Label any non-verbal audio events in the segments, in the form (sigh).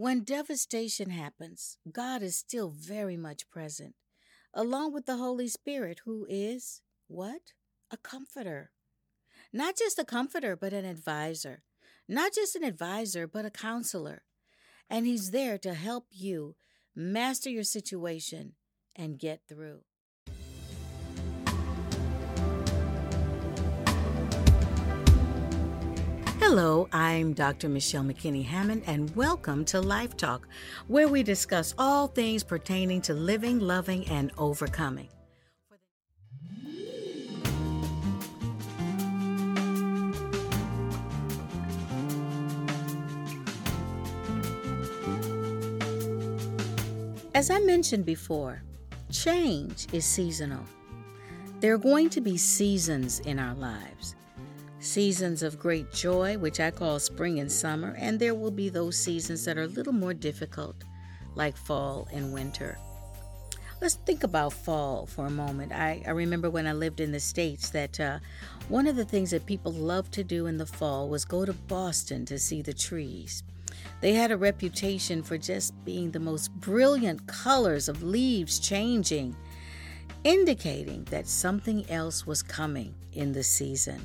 When devastation happens, God is still very much present, along with the Holy Spirit, who is what? A comforter. Not just a comforter, but an advisor. Not just an advisor, but a counselor. And He's there to help you master your situation and get through. Hello, I'm Dr. Michelle McKinney Hammond, and welcome to Life Talk, where we discuss all things pertaining to living, loving, and overcoming. As I mentioned before, change is seasonal. There are going to be seasons in our lives seasons of great joy, which I call spring and summer, and there will be those seasons that are a little more difficult, like fall and winter. Let's think about fall for a moment. I, I remember when I lived in the States that uh, one of the things that people loved to do in the fall was go to Boston to see the trees. They had a reputation for just being the most brilliant colors of leaves changing, indicating that something else was coming in the season.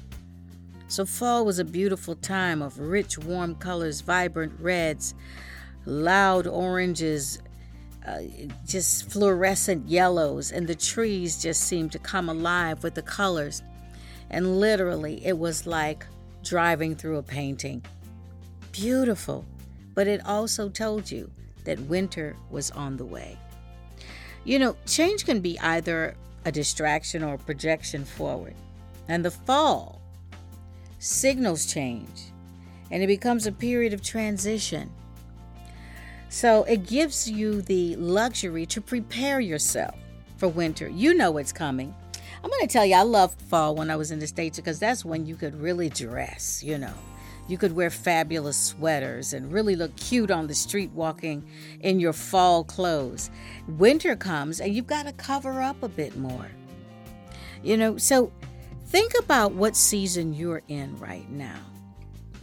So, fall was a beautiful time of rich, warm colors, vibrant reds, loud oranges, uh, just fluorescent yellows, and the trees just seemed to come alive with the colors. And literally, it was like driving through a painting. Beautiful, but it also told you that winter was on the way. You know, change can be either a distraction or a projection forward. And the fall signals change and it becomes a period of transition. So it gives you the luxury to prepare yourself for winter. You know it's coming. I'm going to tell you, I loved fall when I was in the States because that's when you could really dress, you know. You could wear fabulous sweaters and really look cute on the street walking in your fall clothes. Winter comes and you've got to cover up a bit more. You know, so Think about what season you're in right now.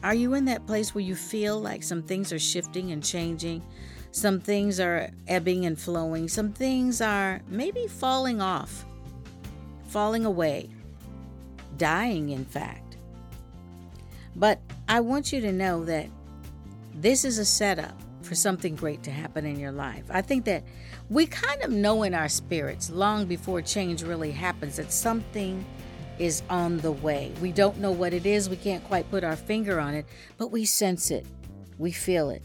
Are you in that place where you feel like some things are shifting and changing? Some things are ebbing and flowing. Some things are maybe falling off, falling away, dying, in fact. But I want you to know that this is a setup for something great to happen in your life. I think that we kind of know in our spirits long before change really happens that something is on the way. We don't know what it is, we can't quite put our finger on it, but we sense it, we feel it.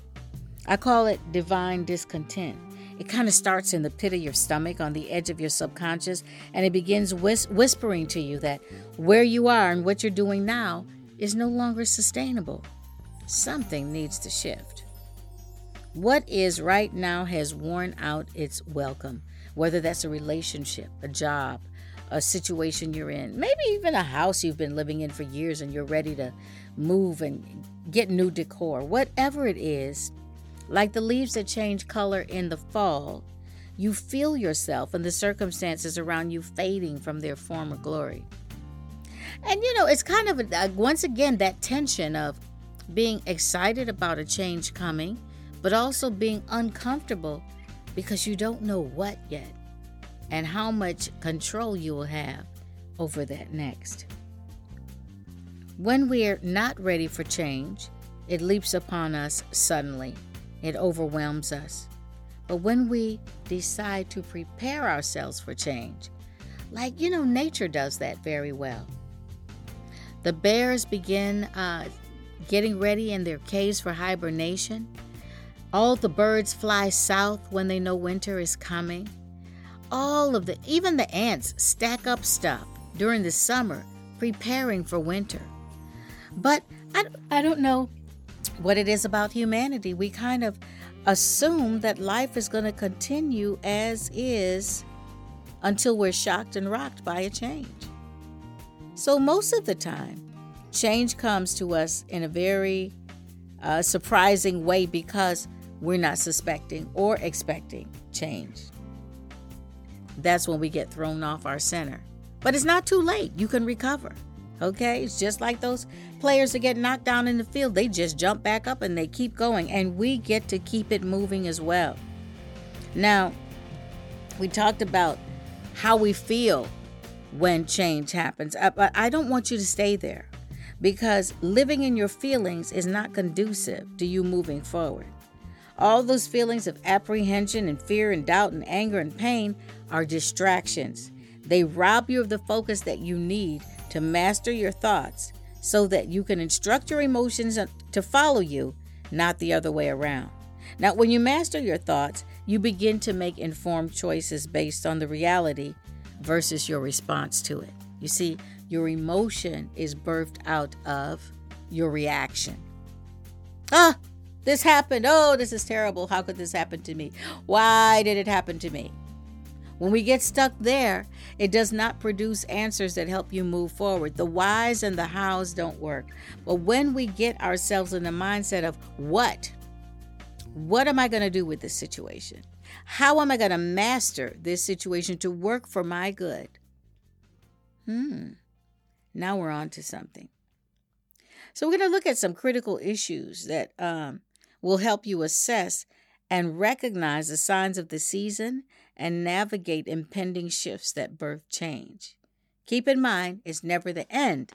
I call it divine discontent. It kind of starts in the pit of your stomach, on the edge of your subconscious, and it begins whis- whispering to you that where you are and what you're doing now is no longer sustainable. Something needs to shift. What is right now has worn out its welcome, whether that's a relationship, a job, a situation you're in, maybe even a house you've been living in for years and you're ready to move and get new decor, whatever it is, like the leaves that change color in the fall, you feel yourself and the circumstances around you fading from their former glory. And you know, it's kind of a, once again that tension of being excited about a change coming, but also being uncomfortable because you don't know what yet and how much control you will have over that next. When we're not ready for change, it leaps upon us suddenly, it overwhelms us. But when we decide to prepare ourselves for change, like, you know, nature does that very well. The bears begin uh, getting ready in their caves for hibernation. All the birds fly south when they know winter is coming all of the, even the ants stack up stuff during the summer, preparing for winter. But I, I don't know what it is about humanity. We kind of assume that life is going to continue as is until we're shocked and rocked by a change. So, most of the time, change comes to us in a very uh, surprising way because we're not suspecting or expecting change that's when we get thrown off our center. But it's not too late. You can recover. Okay, it's just like those players that get knocked down in the field. They just jump back up and they keep going, and we get to keep it moving as well. Now, we talked about how we feel when change happens, but I don't want you to stay there because living in your feelings is not conducive to you moving forward. All those feelings of apprehension and fear and doubt and anger and pain are distractions. They rob you of the focus that you need to master your thoughts so that you can instruct your emotions to follow you, not the other way around. Now, when you master your thoughts, you begin to make informed choices based on the reality versus your response to it. You see, your emotion is birthed out of your reaction. Ah, this happened. Oh, this is terrible. How could this happen to me? Why did it happen to me? When we get stuck there, it does not produce answers that help you move forward. The whys and the hows don't work. But when we get ourselves in the mindset of what, what am I going to do with this situation? How am I going to master this situation to work for my good? Hmm. Now we're on to something. So we're going to look at some critical issues that um, will help you assess and recognize the signs of the season and navigate impending shifts that birth change. Keep in mind, it's never the end,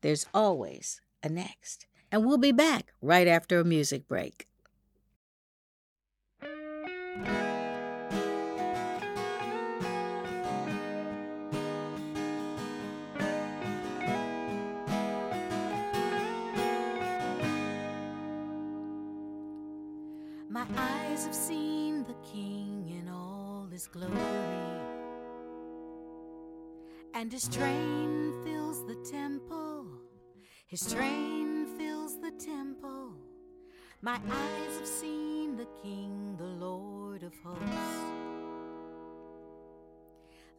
there's always a next. And we'll be back right after a music break. My eyes have seen the King in all his glory, and his train fills the temple. His train fills the temple. My eyes have seen the King, the Lord of hosts.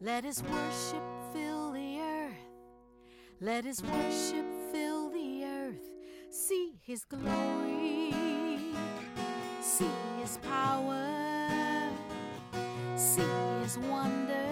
Let his worship fill the earth. Let his worship fill the earth. See his glory see his power, see his wonder.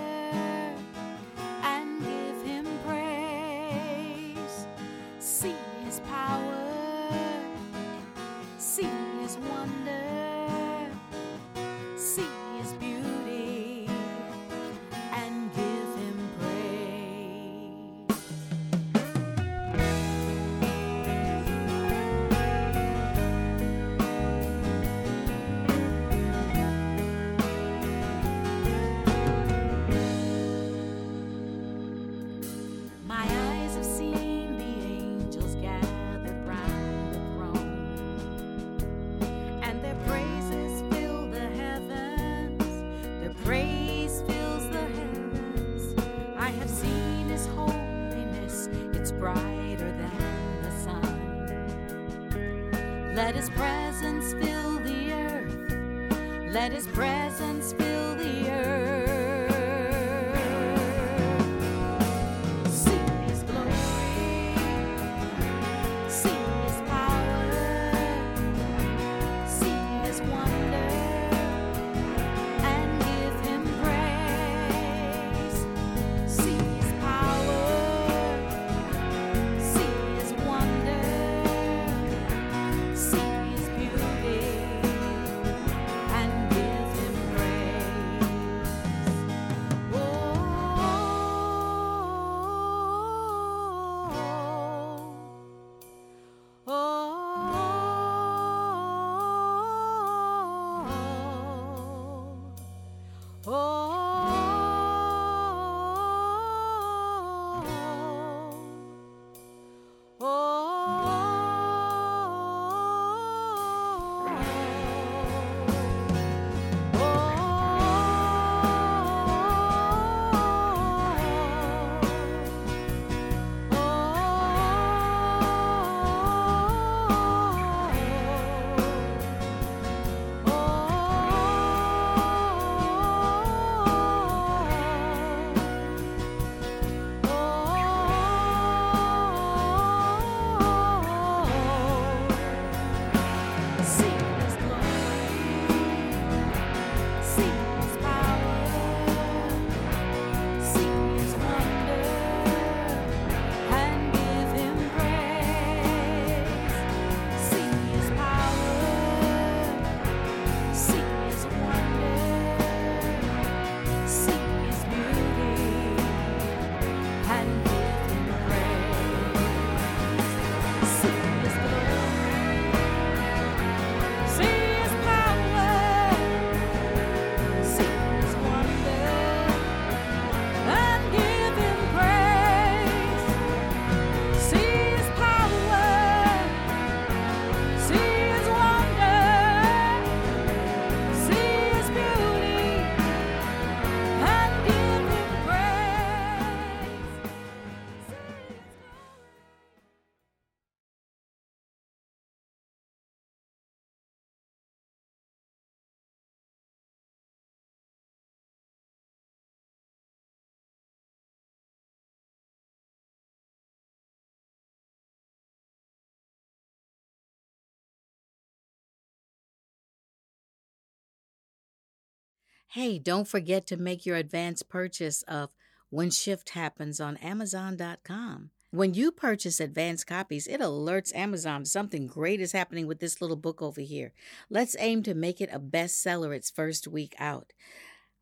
Hey, don't forget to make your advance purchase of When Shift Happens on Amazon.com. When you purchase advanced copies, it alerts Amazon something great is happening with this little book over here. Let's aim to make it a bestseller its first week out.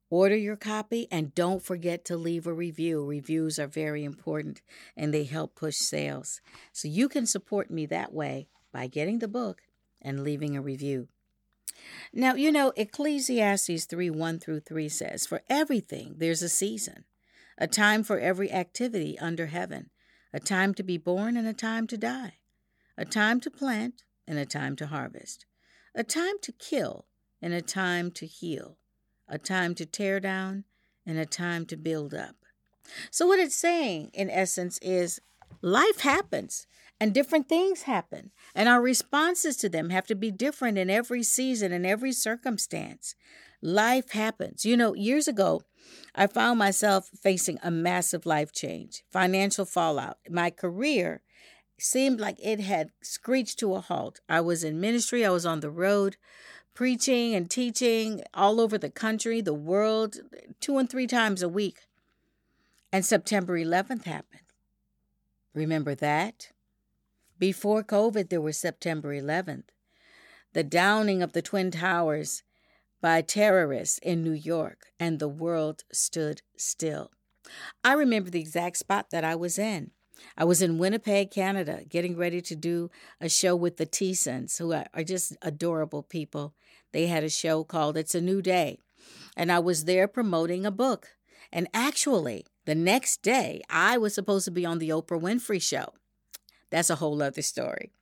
Order your copy and don't forget to leave a review. Reviews are very important and they help push sales. So you can support me that way by getting the book and leaving a review. Now, you know, Ecclesiastes 3 1 through 3 says, For everything there's a season, a time for every activity under heaven, a time to be born and a time to die, a time to plant and a time to harvest, a time to kill and a time to heal, a time to tear down and a time to build up. So, what it's saying in essence is life happens and different things happen, and our responses to them have to be different in every season and every circumstance. Life happens. You know, years ago, I found myself facing a massive life change, financial fallout. My career seemed like it had screeched to a halt. I was in ministry, I was on the road, preaching and teaching all over the country, the world, two and three times a week. And September 11th happened. Remember that? Before COVID, there was September 11th, the downing of the Twin Towers by terrorists in New York, and the world stood still. I remember the exact spot that I was in. I was in Winnipeg, Canada, getting ready to do a show with the Thiessens, who are just adorable people. They had a show called It's a New Day, and I was there promoting a book. And actually, the next day, I was supposed to be on the Oprah Winfrey Show. That's a whole other story.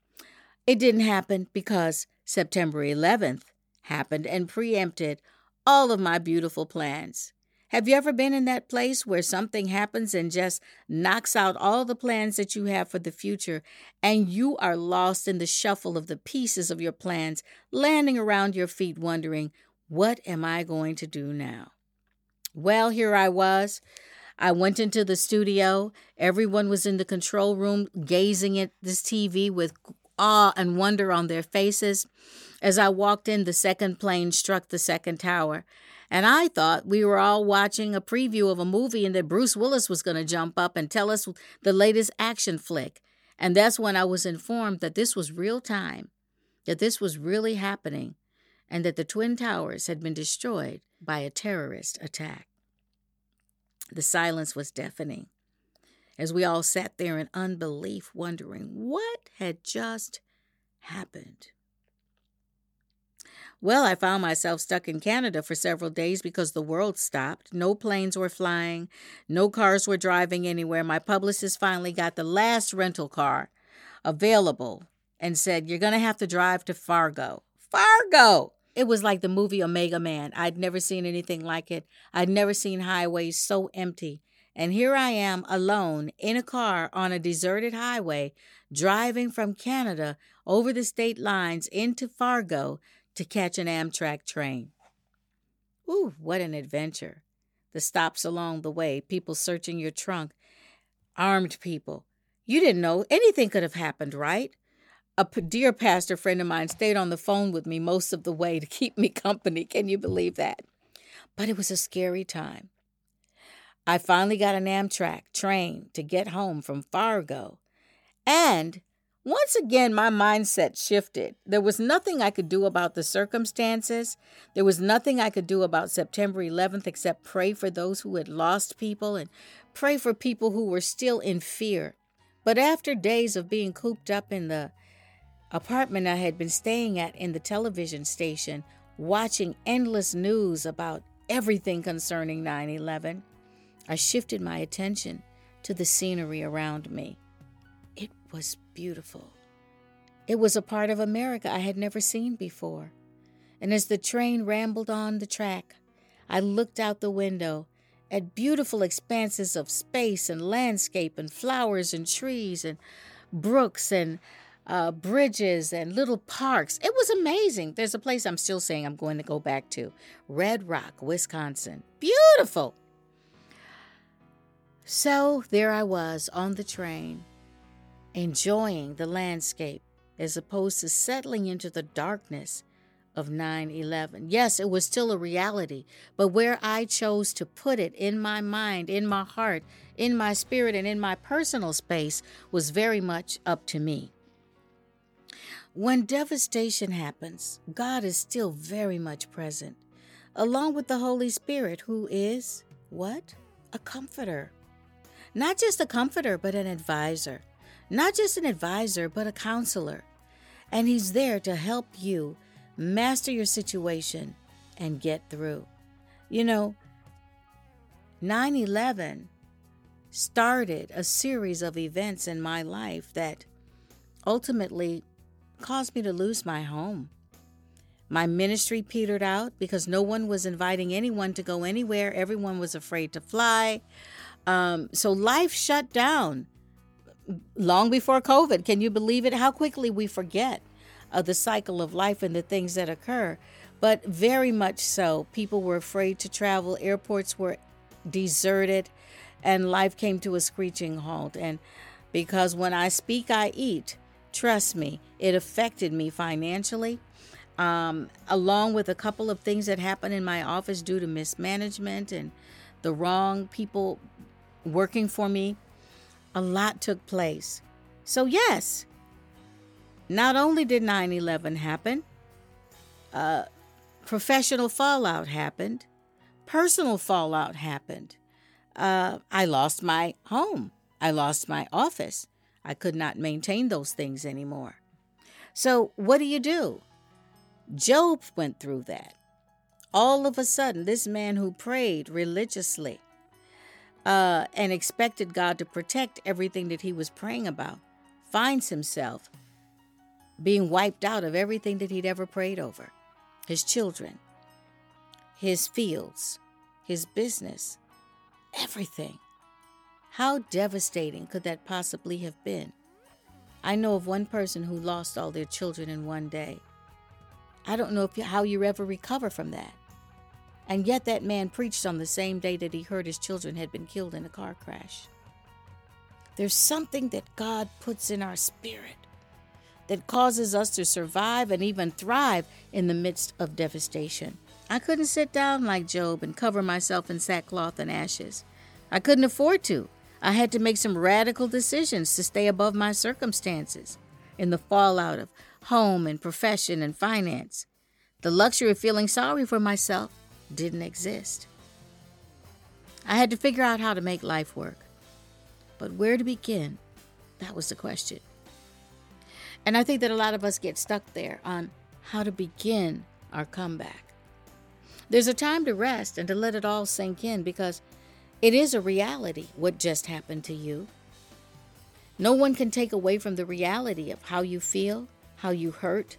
It didn't happen because September 11th happened and preempted all of my beautiful plans. Have you ever been in that place where something happens and just knocks out all the plans that you have for the future, and you are lost in the shuffle of the pieces of your plans, landing around your feet, wondering, What am I going to do now? Well, here I was. I went into the studio. Everyone was in the control room gazing at this TV with awe and wonder on their faces. As I walked in, the second plane struck the second tower. And I thought we were all watching a preview of a movie and that Bruce Willis was going to jump up and tell us the latest action flick. And that's when I was informed that this was real time, that this was really happening, and that the Twin Towers had been destroyed by a terrorist attack. The silence was deafening as we all sat there in unbelief, wondering what had just happened. Well, I found myself stuck in Canada for several days because the world stopped. No planes were flying, no cars were driving anywhere. My publicist finally got the last rental car available and said, You're going to have to drive to Fargo. Fargo! It was like the movie Omega Man. I'd never seen anything like it. I'd never seen highways so empty. And here I am alone in a car on a deserted highway, driving from Canada over the state lines into Fargo to catch an Amtrak train. Ooh, what an adventure. The stops along the way, people searching your trunk, armed people. You didn't know anything could have happened, right? A dear pastor friend of mine stayed on the phone with me most of the way to keep me (laughs) company. Can you believe that? But it was a scary time. I finally got an Amtrak train to get home from Fargo. And once again, my mindset shifted. There was nothing I could do about the circumstances. There was nothing I could do about September 11th except pray for those who had lost people and pray for people who were still in fear. But after days of being cooped up in the apartment I had been staying at in the television station, watching endless news about everything concerning 9 11, I shifted my attention to the scenery around me. It was beautiful. It was a part of America I had never seen before. And as the train rambled on the track, I looked out the window at beautiful expanses of space and landscape and flowers and trees and brooks and uh, bridges and little parks. It was amazing. There's a place I'm still saying I'm going to go back to Red Rock, Wisconsin. Beautiful. So there I was on the train, enjoying the landscape as opposed to settling into the darkness of 9 11. Yes, it was still a reality, but where I chose to put it in my mind, in my heart, in my spirit, and in my personal space was very much up to me. When devastation happens, God is still very much present, along with the Holy Spirit, who is what? A comforter. Not just a comforter, but an advisor. Not just an advisor, but a counselor. And He's there to help you master your situation and get through. You know, 9 11 started a series of events in my life that ultimately caused me to lose my home. My ministry petered out because no one was inviting anyone to go anywhere. Everyone was afraid to fly. Um, so life shut down long before COVID. Can you believe it? How quickly we forget of the cycle of life and the things that occur. But very much so, people were afraid to travel, airports were deserted, and life came to a screeching halt. And because when I speak, I eat, trust me, it affected me financially. Um, along with a couple of things that happened in my office due to mismanagement and the wrong people working for me, a lot took place. So, yes, not only did 9 11 happen, uh, professional fallout happened, personal fallout happened. Uh, I lost my home, I lost my office. I could not maintain those things anymore. So, what do you do? Job went through that. All of a sudden, this man who prayed religiously uh, and expected God to protect everything that he was praying about finds himself being wiped out of everything that he'd ever prayed over his children, his fields, his business, everything. How devastating could that possibly have been? I know of one person who lost all their children in one day. I don't know you, how you ever recover from that. And yet, that man preached on the same day that he heard his children had been killed in a car crash. There's something that God puts in our spirit that causes us to survive and even thrive in the midst of devastation. I couldn't sit down like Job and cover myself in sackcloth and ashes. I couldn't afford to. I had to make some radical decisions to stay above my circumstances in the fallout of home and profession and finance. The luxury of feeling sorry for myself didn't exist. I had to figure out how to make life work. But where to begin? That was the question. And I think that a lot of us get stuck there on how to begin our comeback. There's a time to rest and to let it all sink in because it is a reality what just happened to you. No one can take away from the reality of how you feel, how you hurt,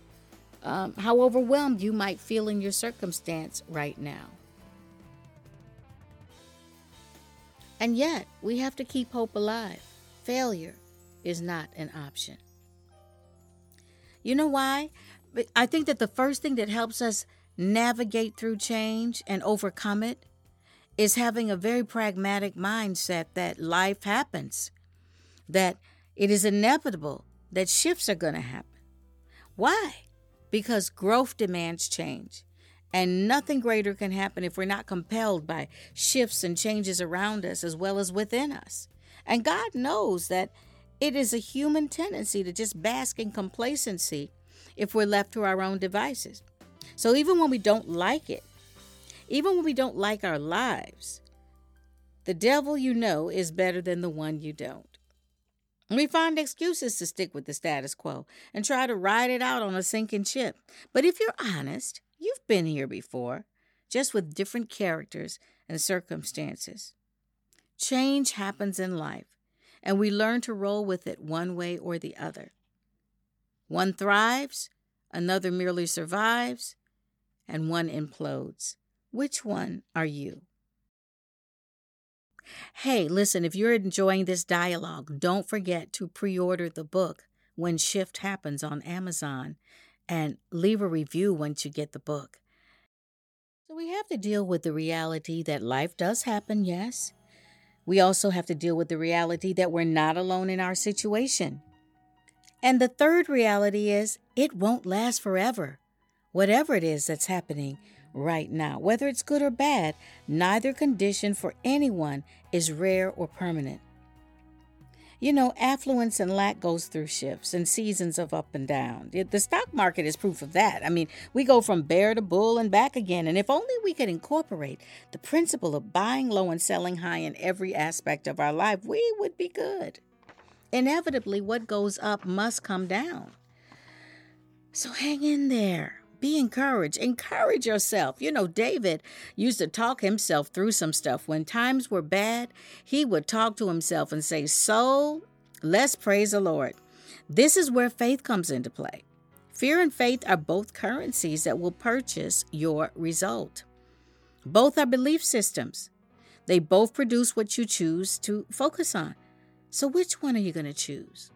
um, how overwhelmed you might feel in your circumstance right now. And yet, we have to keep hope alive. Failure is not an option. You know why? I think that the first thing that helps us navigate through change and overcome it is having a very pragmatic mindset that life happens, that it is inevitable that shifts are going to happen. Why? Because growth demands change. And nothing greater can happen if we're not compelled by shifts and changes around us as well as within us. And God knows that it is a human tendency to just bask in complacency if we're left to our own devices. So even when we don't like it, even when we don't like our lives, the devil you know is better than the one you don't. We find excuses to stick with the status quo and try to ride it out on a sinking ship. But if you're honest, you've been here before, just with different characters and circumstances. Change happens in life, and we learn to roll with it one way or the other. One thrives, another merely survives, and one implodes. Which one are you? Hey, listen, if you're enjoying this dialogue, don't forget to pre order the book when Shift Happens on Amazon and leave a review once you get the book. So, we have to deal with the reality that life does happen, yes. We also have to deal with the reality that we're not alone in our situation. And the third reality is it won't last forever. Whatever it is that's happening right now, whether it's good or bad, neither condition for anyone is rare or permanent. You know, affluence and lack goes through shifts and seasons of up and down. The stock market is proof of that. I mean, we go from bear to bull and back again. And if only we could incorporate the principle of buying low and selling high in every aspect of our life, we would be good. Inevitably, what goes up must come down. So hang in there. Be encouraged. Encourage yourself. You know, David used to talk himself through some stuff. When times were bad, he would talk to himself and say, Soul, let's praise the Lord. This is where faith comes into play. Fear and faith are both currencies that will purchase your result. Both are belief systems. They both produce what you choose to focus on. So, which one are you going to choose?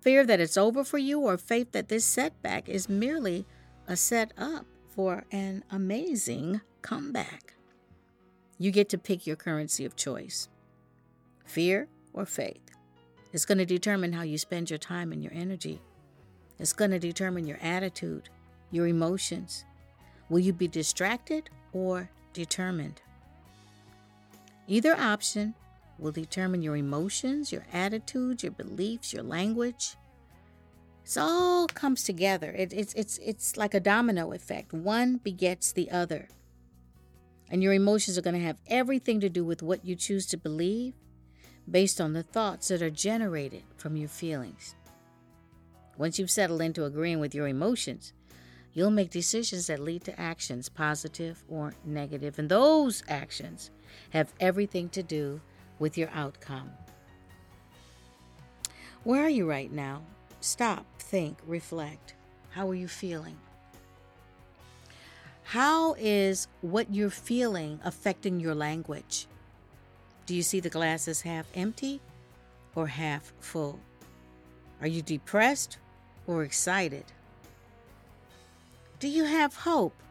Fear that it's over for you, or faith that this setback is merely set up for an amazing comeback. You get to pick your currency of choice fear or faith. It's going to determine how you spend your time and your energy. It's going to determine your attitude, your emotions. Will you be distracted or determined? Either option will determine your emotions, your attitudes, your beliefs, your language, it all comes together. It, it's it's it's like a domino effect. One begets the other. And your emotions are going to have everything to do with what you choose to believe based on the thoughts that are generated from your feelings. Once you've settled into agreeing with your emotions, you'll make decisions that lead to actions, positive or negative, and those actions have everything to do with your outcome. Where are you right now? Stop, think, reflect. How are you feeling? How is what you're feeling affecting your language? Do you see the glasses half empty or half full? Are you depressed or excited? Do you have hope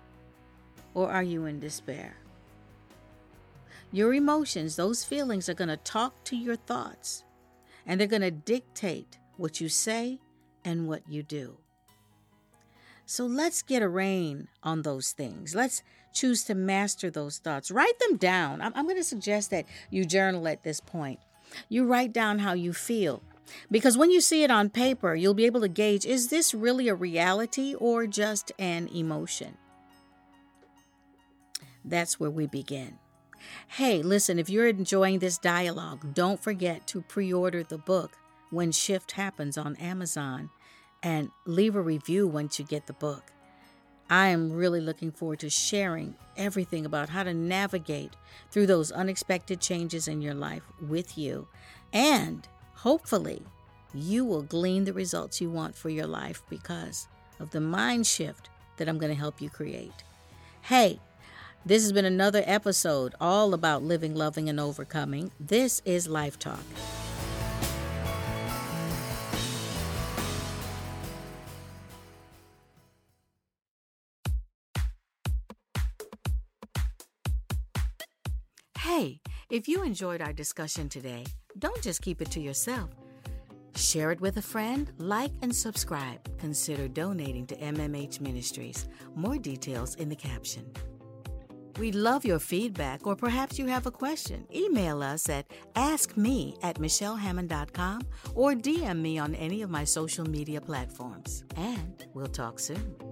or are you in despair? Your emotions, those feelings, are going to talk to your thoughts and they're going to dictate what you say, and what you do. So let's get a rein on those things. Let's choose to master those thoughts. Write them down. I'm, I'm going to suggest that you journal at this point. You write down how you feel. Because when you see it on paper, you'll be able to gauge is this really a reality or just an emotion? That's where we begin. Hey, listen, if you're enjoying this dialogue, don't forget to pre order the book when Shift happens on Amazon and leave a review once you get the book. I am really looking forward to sharing everything about how to navigate through those unexpected changes in your life with you. And hopefully, you will glean the results you want for your life because of the mind shift that I'm going to help you create. Hey, this has been another episode all about living, loving, and overcoming. This is Life Talk. If you enjoyed our discussion today, don't just keep it to yourself. Share it with a friend, like, and subscribe. Consider donating to MMH Ministries. More details in the caption. We'd love your feedback, or perhaps you have a question. Email us at askme at michellehammond.com or DM me on any of my social media platforms. And we'll talk soon.